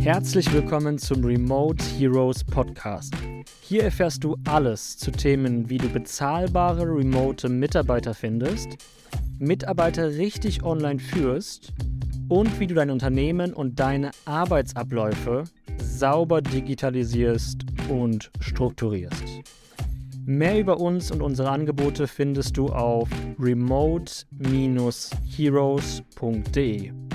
Herzlich willkommen zum Remote Heroes Podcast. Hier erfährst du alles zu Themen, wie du bezahlbare remote Mitarbeiter findest, Mitarbeiter richtig online führst und wie du dein Unternehmen und deine Arbeitsabläufe sauber digitalisierst und strukturierst. Mehr über uns und unsere Angebote findest du auf remote-heroes.de.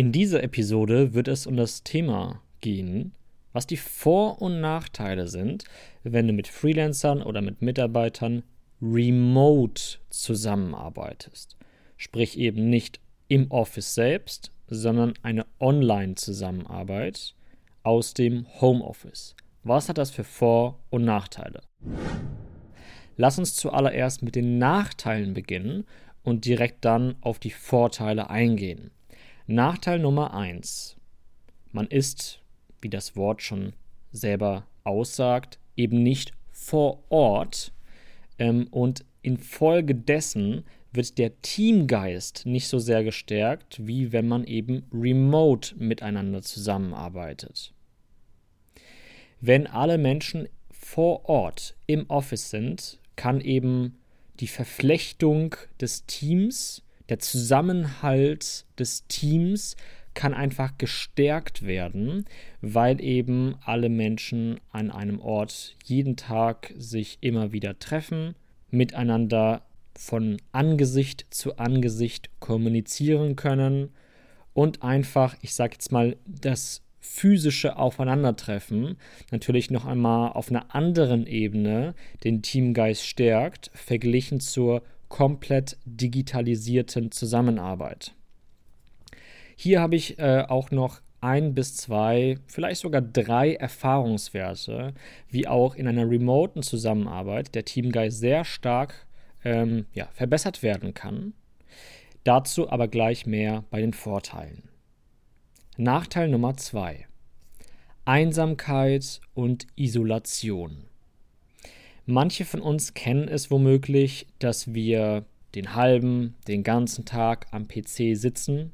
In dieser Episode wird es um das Thema gehen, was die Vor- und Nachteile sind, wenn du mit Freelancern oder mit Mitarbeitern remote zusammenarbeitest. Sprich eben nicht im Office selbst, sondern eine Online-Zusammenarbeit aus dem Homeoffice. Was hat das für Vor- und Nachteile? Lass uns zuallererst mit den Nachteilen beginnen und direkt dann auf die Vorteile eingehen. Nachteil Nummer 1. Man ist, wie das Wort schon selber aussagt, eben nicht vor Ort ähm, und infolgedessen wird der Teamgeist nicht so sehr gestärkt, wie wenn man eben remote miteinander zusammenarbeitet. Wenn alle Menschen vor Ort im Office sind, kann eben die Verflechtung des Teams, der Zusammenhalt des Teams kann einfach gestärkt werden, weil eben alle Menschen an einem Ort jeden Tag sich immer wieder treffen, miteinander von Angesicht zu Angesicht kommunizieren können und einfach, ich sage jetzt mal, das physische Aufeinandertreffen natürlich noch einmal auf einer anderen Ebene den Teamgeist stärkt, verglichen zur komplett digitalisierten Zusammenarbeit. Hier habe ich äh, auch noch ein bis zwei, vielleicht sogar drei Erfahrungswerte, wie auch in einer remoten Zusammenarbeit der Teamgeist sehr stark ähm, ja, verbessert werden kann. Dazu aber gleich mehr bei den Vorteilen. Nachteil Nummer zwei. Einsamkeit und Isolation. Manche von uns kennen es womöglich, dass wir den halben, den ganzen Tag am PC sitzen,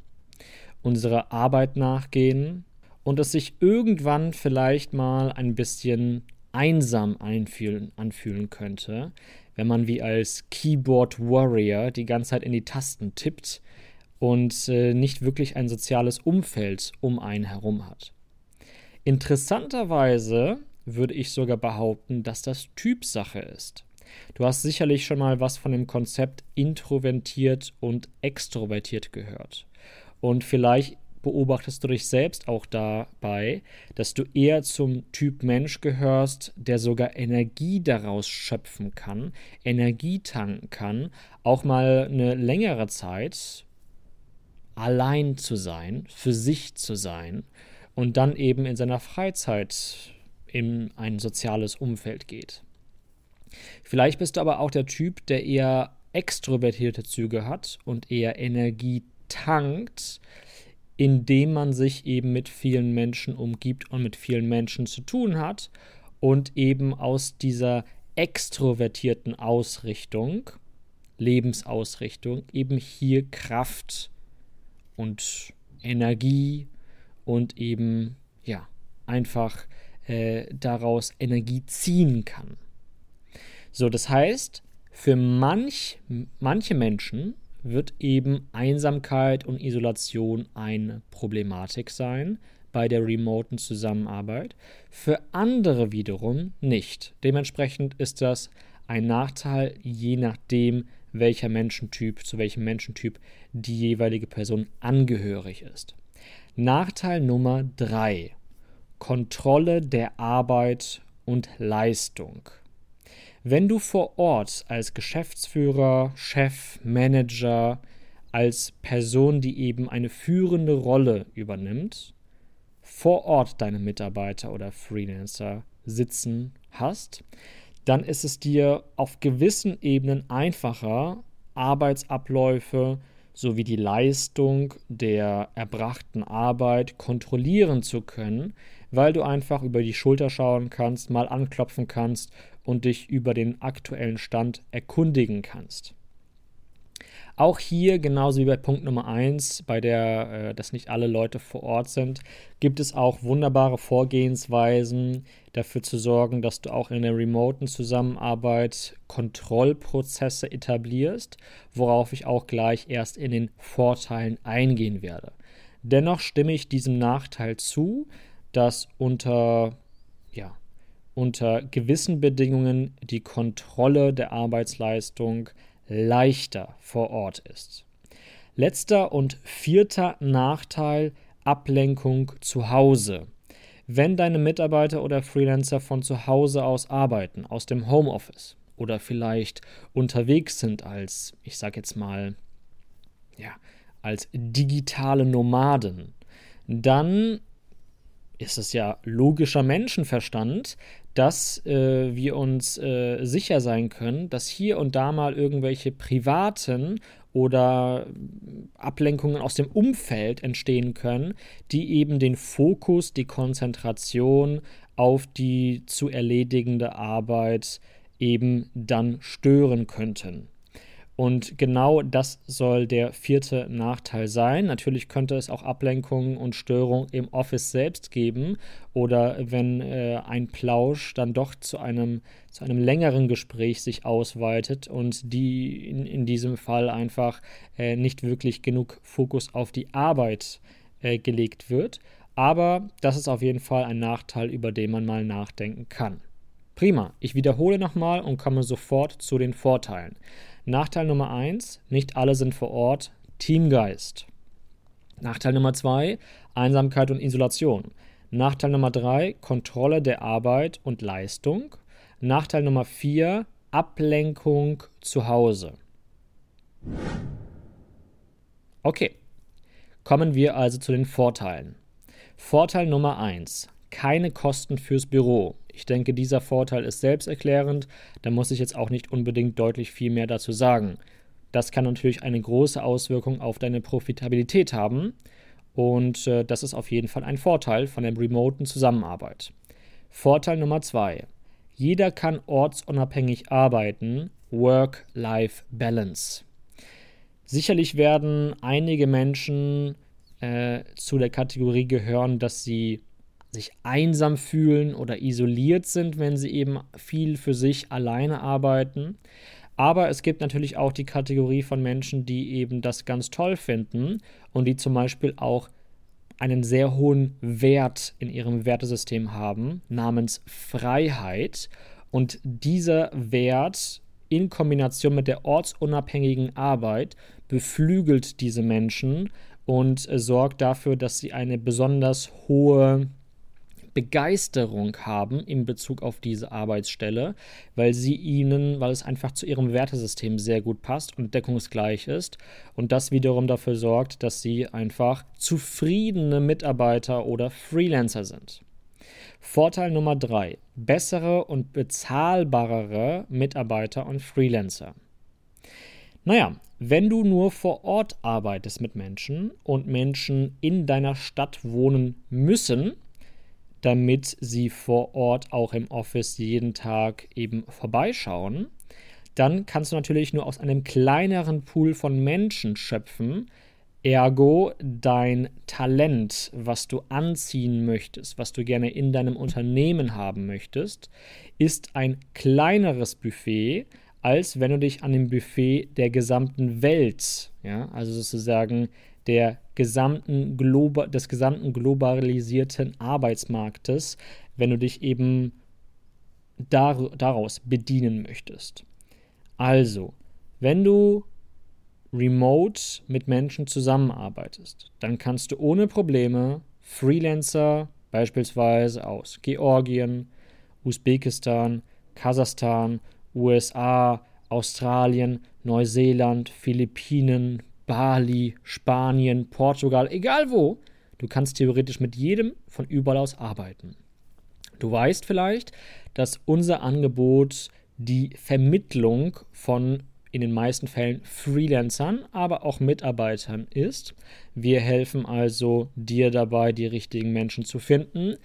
unserer Arbeit nachgehen und es sich irgendwann vielleicht mal ein bisschen einsam einfühlen, anfühlen könnte, wenn man wie als Keyboard Warrior die ganze Zeit in die Tasten tippt und äh, nicht wirklich ein soziales Umfeld um einen herum hat. Interessanterweise würde ich sogar behaupten, dass das Typsache ist. Du hast sicherlich schon mal was von dem Konzept introvertiert und extrovertiert gehört. Und vielleicht beobachtest du dich selbst auch dabei, dass du eher zum Typ Mensch gehörst, der sogar Energie daraus schöpfen kann, Energie tanken kann, auch mal eine längere Zeit allein zu sein, für sich zu sein und dann eben in seiner Freizeit in ein soziales Umfeld geht. Vielleicht bist du aber auch der Typ, der eher extrovertierte Züge hat und eher Energie tankt, indem man sich eben mit vielen Menschen umgibt und mit vielen Menschen zu tun hat und eben aus dieser extrovertierten Ausrichtung, Lebensausrichtung, eben hier Kraft und Energie und eben, ja, einfach äh, daraus Energie ziehen kann. So, das heißt, für manch, manche Menschen wird eben Einsamkeit und Isolation eine Problematik sein bei der remoten Zusammenarbeit, für andere wiederum nicht. Dementsprechend ist das ein Nachteil, je nachdem, welcher Menschentyp, zu welchem Menschentyp die jeweilige Person angehörig ist. Nachteil Nummer drei: Kontrolle der Arbeit und Leistung. Wenn du vor Ort als Geschäftsführer, Chef, Manager, als Person, die eben eine führende Rolle übernimmt, vor Ort deine Mitarbeiter oder Freelancer sitzen hast, dann ist es dir auf gewissen Ebenen einfacher, Arbeitsabläufe sowie die Leistung der erbrachten Arbeit kontrollieren zu können, weil du einfach über die Schulter schauen kannst, mal anklopfen kannst und dich über den aktuellen Stand erkundigen kannst. Auch hier, genauso wie bei Punkt Nummer 1, bei der, äh, dass nicht alle Leute vor Ort sind, gibt es auch wunderbare Vorgehensweisen, dafür zu sorgen, dass du auch in der remoten Zusammenarbeit Kontrollprozesse etablierst, worauf ich auch gleich erst in den Vorteilen eingehen werde. Dennoch stimme ich diesem Nachteil zu, dass unter, ja, unter gewissen Bedingungen die Kontrolle der Arbeitsleistung leichter vor Ort ist. Letzter und vierter Nachteil Ablenkung zu Hause. Wenn deine Mitarbeiter oder Freelancer von zu Hause aus arbeiten, aus dem Homeoffice oder vielleicht unterwegs sind als, ich sag jetzt mal, ja, als digitale Nomaden, dann ist es ja logischer Menschenverstand, dass äh, wir uns äh, sicher sein können, dass hier und da mal irgendwelche privaten oder Ablenkungen aus dem Umfeld entstehen können, die eben den Fokus, die Konzentration auf die zu erledigende Arbeit eben dann stören könnten. Und genau das soll der vierte Nachteil sein. Natürlich könnte es auch Ablenkungen und Störungen im Office selbst geben oder wenn äh, ein Plausch dann doch zu einem, zu einem längeren Gespräch sich ausweitet und die in, in diesem Fall einfach äh, nicht wirklich genug Fokus auf die Arbeit äh, gelegt wird. Aber das ist auf jeden Fall ein Nachteil, über den man mal nachdenken kann. Prima, ich wiederhole nochmal und komme sofort zu den Vorteilen. Nachteil Nummer 1, nicht alle sind vor Ort, Teamgeist. Nachteil Nummer 2, Einsamkeit und Isolation. Nachteil Nummer 3, Kontrolle der Arbeit und Leistung. Nachteil Nummer 4, Ablenkung zu Hause. Okay, kommen wir also zu den Vorteilen. Vorteil Nummer 1, keine Kosten fürs Büro. Ich denke, dieser Vorteil ist selbsterklärend, da muss ich jetzt auch nicht unbedingt deutlich viel mehr dazu sagen. Das kann natürlich eine große Auswirkung auf deine Profitabilität haben und äh, das ist auf jeden Fall ein Vorteil von der remoten Zusammenarbeit. Vorteil Nummer zwei. Jeder kann ortsunabhängig arbeiten, Work-Life-Balance. Sicherlich werden einige Menschen äh, zu der Kategorie gehören, dass sie sich einsam fühlen oder isoliert sind, wenn sie eben viel für sich alleine arbeiten. Aber es gibt natürlich auch die Kategorie von Menschen, die eben das ganz toll finden und die zum Beispiel auch einen sehr hohen Wert in ihrem Wertesystem haben, namens Freiheit. Und dieser Wert in Kombination mit der ortsunabhängigen Arbeit beflügelt diese Menschen und sorgt dafür, dass sie eine besonders hohe Begeisterung haben in Bezug auf diese Arbeitsstelle, weil sie ihnen, weil es einfach zu ihrem Wertesystem sehr gut passt und deckungsgleich ist und das wiederum dafür sorgt, dass sie einfach zufriedene Mitarbeiter oder Freelancer sind. Vorteil Nummer drei: bessere und bezahlbarere Mitarbeiter und Freelancer. Naja, wenn du nur vor Ort arbeitest mit Menschen und Menschen in deiner Stadt wohnen müssen, damit sie vor Ort auch im Office jeden Tag eben vorbeischauen. Dann kannst du natürlich nur aus einem kleineren Pool von Menschen schöpfen. Ergo, dein Talent, was du anziehen möchtest, was du gerne in deinem Unternehmen haben möchtest, ist ein kleineres Buffet, als wenn du dich an dem Buffet der gesamten Welt, ja, also sozusagen der gesamten Globa des gesamten globalisierten Arbeitsmarktes, wenn du dich eben dar daraus bedienen möchtest. Also, wenn du remote mit Menschen zusammenarbeitest, dann kannst du ohne Probleme Freelancer beispielsweise aus Georgien, Usbekistan, Kasachstan, USA, Australien, Neuseeland, Philippinen, Bali, Spanien, Portugal, egal wo, du kannst theoretisch mit jedem von überall aus arbeiten. Du weißt vielleicht, dass unser Angebot die Vermittlung von in den meisten Fällen Freelancern, aber auch Mitarbeitern ist. Wir helfen also dir dabei, die richtigen Menschen zu finden,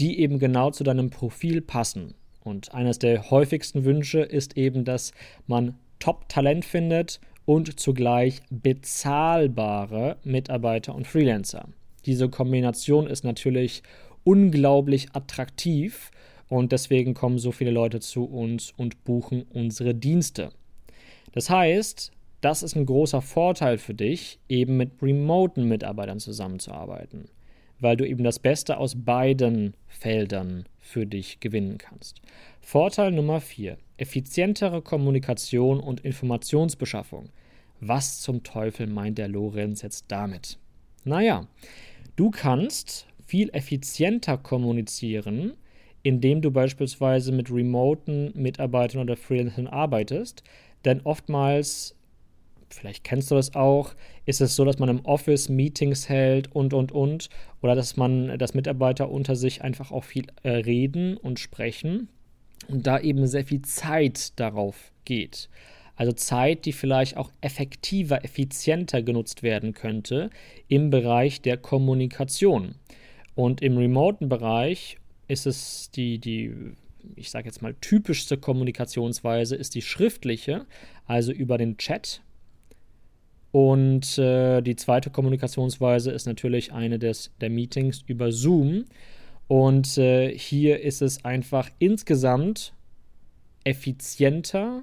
die eben genau zu deinem Profil passen. Und eines der häufigsten Wünsche ist eben, dass man Top-Talent findet und zugleich bezahlbare Mitarbeiter und Freelancer. Diese Kombination ist natürlich unglaublich attraktiv und deswegen kommen so viele Leute zu uns und buchen unsere Dienste. Das heißt, das ist ein großer Vorteil für dich, eben mit remoten Mitarbeitern zusammenzuarbeiten, weil du eben das Beste aus beiden Feldern für dich gewinnen kannst. Vorteil Nummer 4. Effizientere Kommunikation und Informationsbeschaffung. Was zum Teufel meint der Lorenz jetzt damit? Naja, du kannst viel effizienter kommunizieren, indem du beispielsweise mit remoten Mitarbeitern oder Freelancern arbeitest, denn oftmals, vielleicht kennst du das auch, ist es so, dass man im Office Meetings hält und, und, und. Oder dass man, dass Mitarbeiter unter sich einfach auch viel äh, reden und sprechen. Und da eben sehr viel Zeit darauf geht. Also Zeit, die vielleicht auch effektiver, effizienter genutzt werden könnte im Bereich der Kommunikation. Und im remoten Bereich ist es die, die ich sage jetzt mal, typischste Kommunikationsweise ist die schriftliche, also über den Chat. Und äh, die zweite Kommunikationsweise ist natürlich eine des, der Meetings über Zoom. Und äh, hier ist es einfach insgesamt effizienter,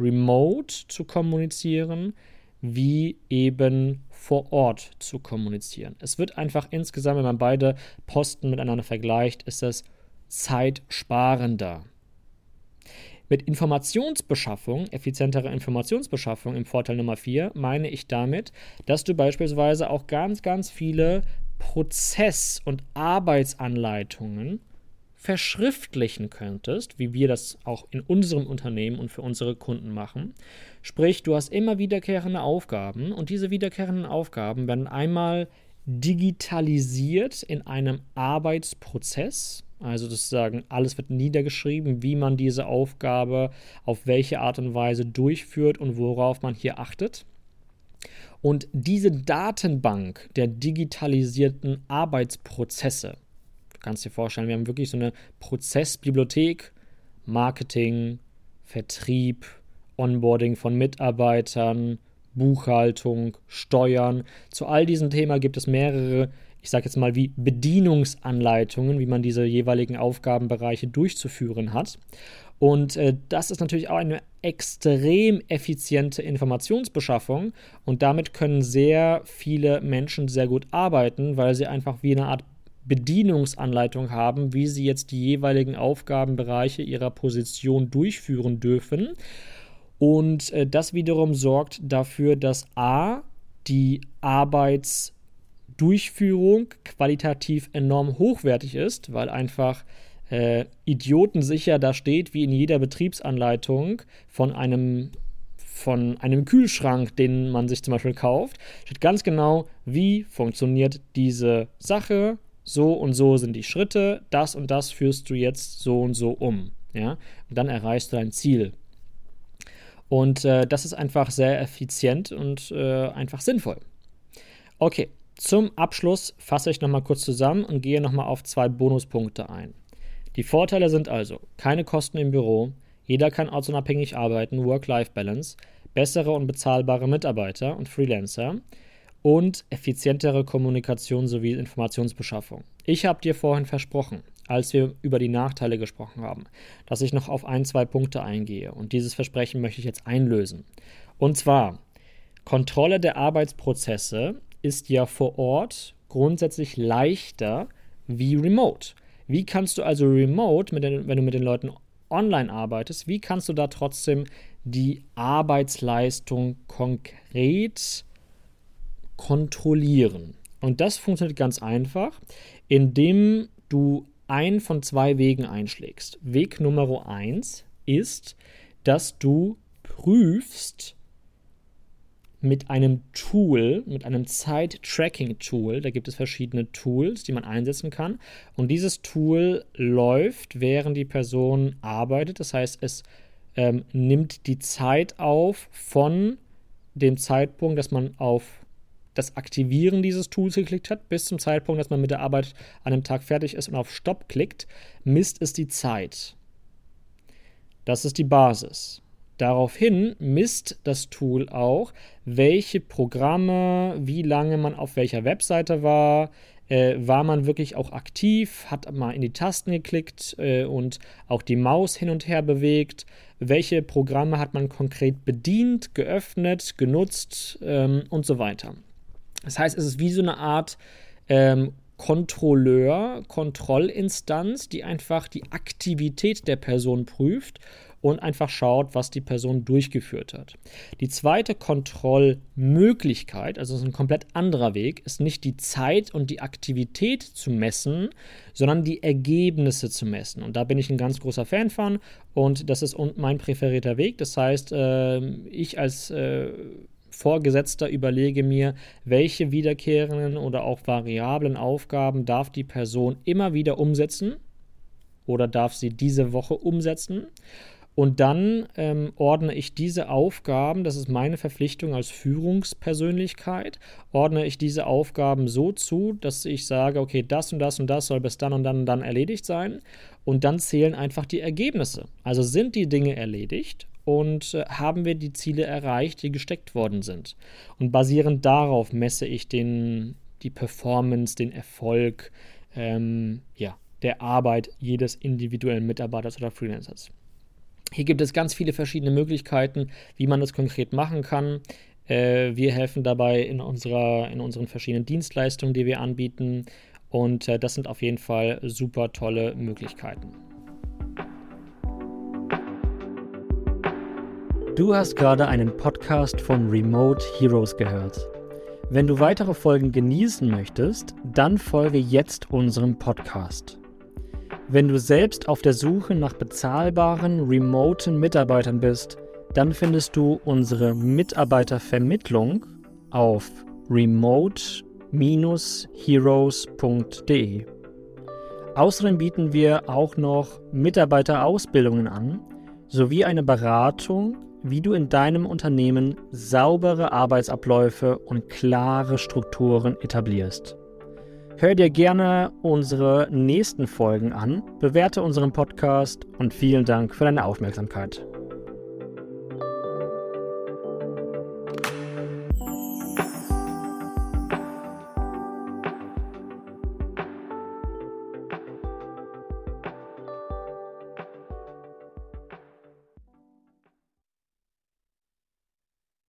remote zu kommunizieren, wie eben vor Ort zu kommunizieren. Es wird einfach insgesamt, wenn man beide Posten miteinander vergleicht, ist das zeitsparender. Mit Informationsbeschaffung, effizientere Informationsbeschaffung im Vorteil Nummer 4, meine ich damit, dass du beispielsweise auch ganz, ganz viele Prozess- und Arbeitsanleitungen verschriftlichen könntest, wie wir das auch in unserem Unternehmen und für unsere Kunden machen. Sprich, du hast immer wiederkehrende Aufgaben und diese wiederkehrenden Aufgaben werden einmal digitalisiert in einem Arbeitsprozess, also das sagen, alles wird niedergeschrieben, wie man diese Aufgabe auf welche Art und Weise durchführt und worauf man hier achtet. Und diese Datenbank der digitalisierten Arbeitsprozesse, du kannst dir vorstellen, wir haben wirklich so eine Prozessbibliothek, Marketing, Vertrieb, Onboarding von Mitarbeitern, Buchhaltung, Steuern. Zu all diesen Themen gibt es mehrere ich sage jetzt mal, wie Bedienungsanleitungen, wie man diese jeweiligen Aufgabenbereiche durchzuführen hat. Und äh, das ist natürlich auch eine extrem effiziente Informationsbeschaffung und damit können sehr viele Menschen sehr gut arbeiten, weil sie einfach wie eine Art Bedienungsanleitung haben, wie sie jetzt die jeweiligen Aufgabenbereiche ihrer Position durchführen dürfen. Und äh, das wiederum sorgt dafür, dass A, die Arbeits- Durchführung qualitativ enorm hochwertig ist, weil einfach äh, idiotensicher da steht, wie in jeder Betriebsanleitung von einem von einem Kühlschrank, den man sich zum Beispiel kauft, steht ganz genau, wie funktioniert diese Sache, so und so sind die Schritte, das und das führst du jetzt so und so um. Ja? Und dann erreichst du dein Ziel. Und äh, das ist einfach sehr effizient und äh, einfach sinnvoll. Okay, zum Abschluss fasse ich nochmal kurz zusammen und gehe nochmal auf zwei Bonuspunkte ein. Die Vorteile sind also keine Kosten im Büro, jeder kann ortsunabhängig arbeiten, Work-Life-Balance, bessere und bezahlbare Mitarbeiter und Freelancer und effizientere Kommunikation sowie Informationsbeschaffung. Ich habe dir vorhin versprochen, als wir über die Nachteile gesprochen haben, dass ich noch auf ein, zwei Punkte eingehe und dieses Versprechen möchte ich jetzt einlösen. Und zwar Kontrolle der Arbeitsprozesse ist ja vor Ort grundsätzlich leichter wie remote. Wie kannst du also remote, den, wenn du mit den Leuten online arbeitest, wie kannst du da trotzdem die Arbeitsleistung konkret kontrollieren? Und das funktioniert ganz einfach, indem du einen von zwei Wegen einschlägst. Weg Nummer eins ist, dass du prüfst, mit einem Tool, mit einem Zeit-Tracking-Tool. Da gibt es verschiedene Tools, die man einsetzen kann. Und dieses Tool läuft, während die Person arbeitet. Das heißt, es ähm, nimmt die Zeit auf von dem Zeitpunkt, dass man auf das Aktivieren dieses Tools geklickt hat, bis zum Zeitpunkt, dass man mit der Arbeit an einem Tag fertig ist und auf Stopp klickt, misst es die Zeit. Das ist die Basis. Daraufhin misst das Tool auch, welche Programme, wie lange man auf welcher Webseite war, äh, war man wirklich auch aktiv, hat mal in die Tasten geklickt äh, und auch die Maus hin und her bewegt, welche Programme hat man konkret bedient, geöffnet, genutzt ähm, und so weiter. Das heißt, es ist wie so eine Art ähm, Kontrolleur, Kontrollinstanz, die einfach die Aktivität der Person prüft und einfach schaut, was die Person durchgeführt hat. Die zweite Kontrollmöglichkeit, also ist ein komplett anderer Weg, ist nicht die Zeit und die Aktivität zu messen, sondern die Ergebnisse zu messen. Und da bin ich ein ganz großer Fan von und das ist mein präferierter Weg. Das heißt, ähm, ich als äh, Vorgesetzter überlege mir, welche wiederkehrenden oder auch variablen Aufgaben darf die Person immer wieder umsetzen oder darf sie diese Woche umsetzen. Und dann ähm, ordne ich diese Aufgaben, das ist meine Verpflichtung als Führungspersönlichkeit, ordne ich diese Aufgaben so zu, dass ich sage, okay, das und das und das soll bis dann und dann und dann erledigt sein. Und dann zählen einfach die Ergebnisse. Also sind die Dinge erledigt und äh, haben wir die Ziele erreicht, die gesteckt worden sind. Und basierend darauf messe ich den, die Performance, den Erfolg ähm, ja, der Arbeit jedes individuellen Mitarbeiters oder Freelancers. Hier gibt es ganz viele verschiedene Möglichkeiten, wie man das konkret machen kann. Äh, wir helfen dabei in, unserer, in unseren verschiedenen Dienstleistungen, die wir anbieten. Und äh, das sind auf jeden Fall super tolle Möglichkeiten. Du hast gerade einen Podcast von Remote Heroes gehört. Wenn du weitere Folgen genießen möchtest, dann folge jetzt unserem Podcast. Wenn du selbst auf der Suche nach bezahlbaren, remoten Mitarbeitern bist, dann findest du unsere Mitarbeitervermittlung auf remote-heroes.de. Außerdem bieten wir auch noch Mitarbeiterausbildungen an, sowie eine Beratung, wie du in deinem Unternehmen saubere Arbeitsabläufe und klare Strukturen etablierst. Hör dir gerne unsere nächsten Folgen an, bewerte unseren Podcast und vielen Dank für deine Aufmerksamkeit.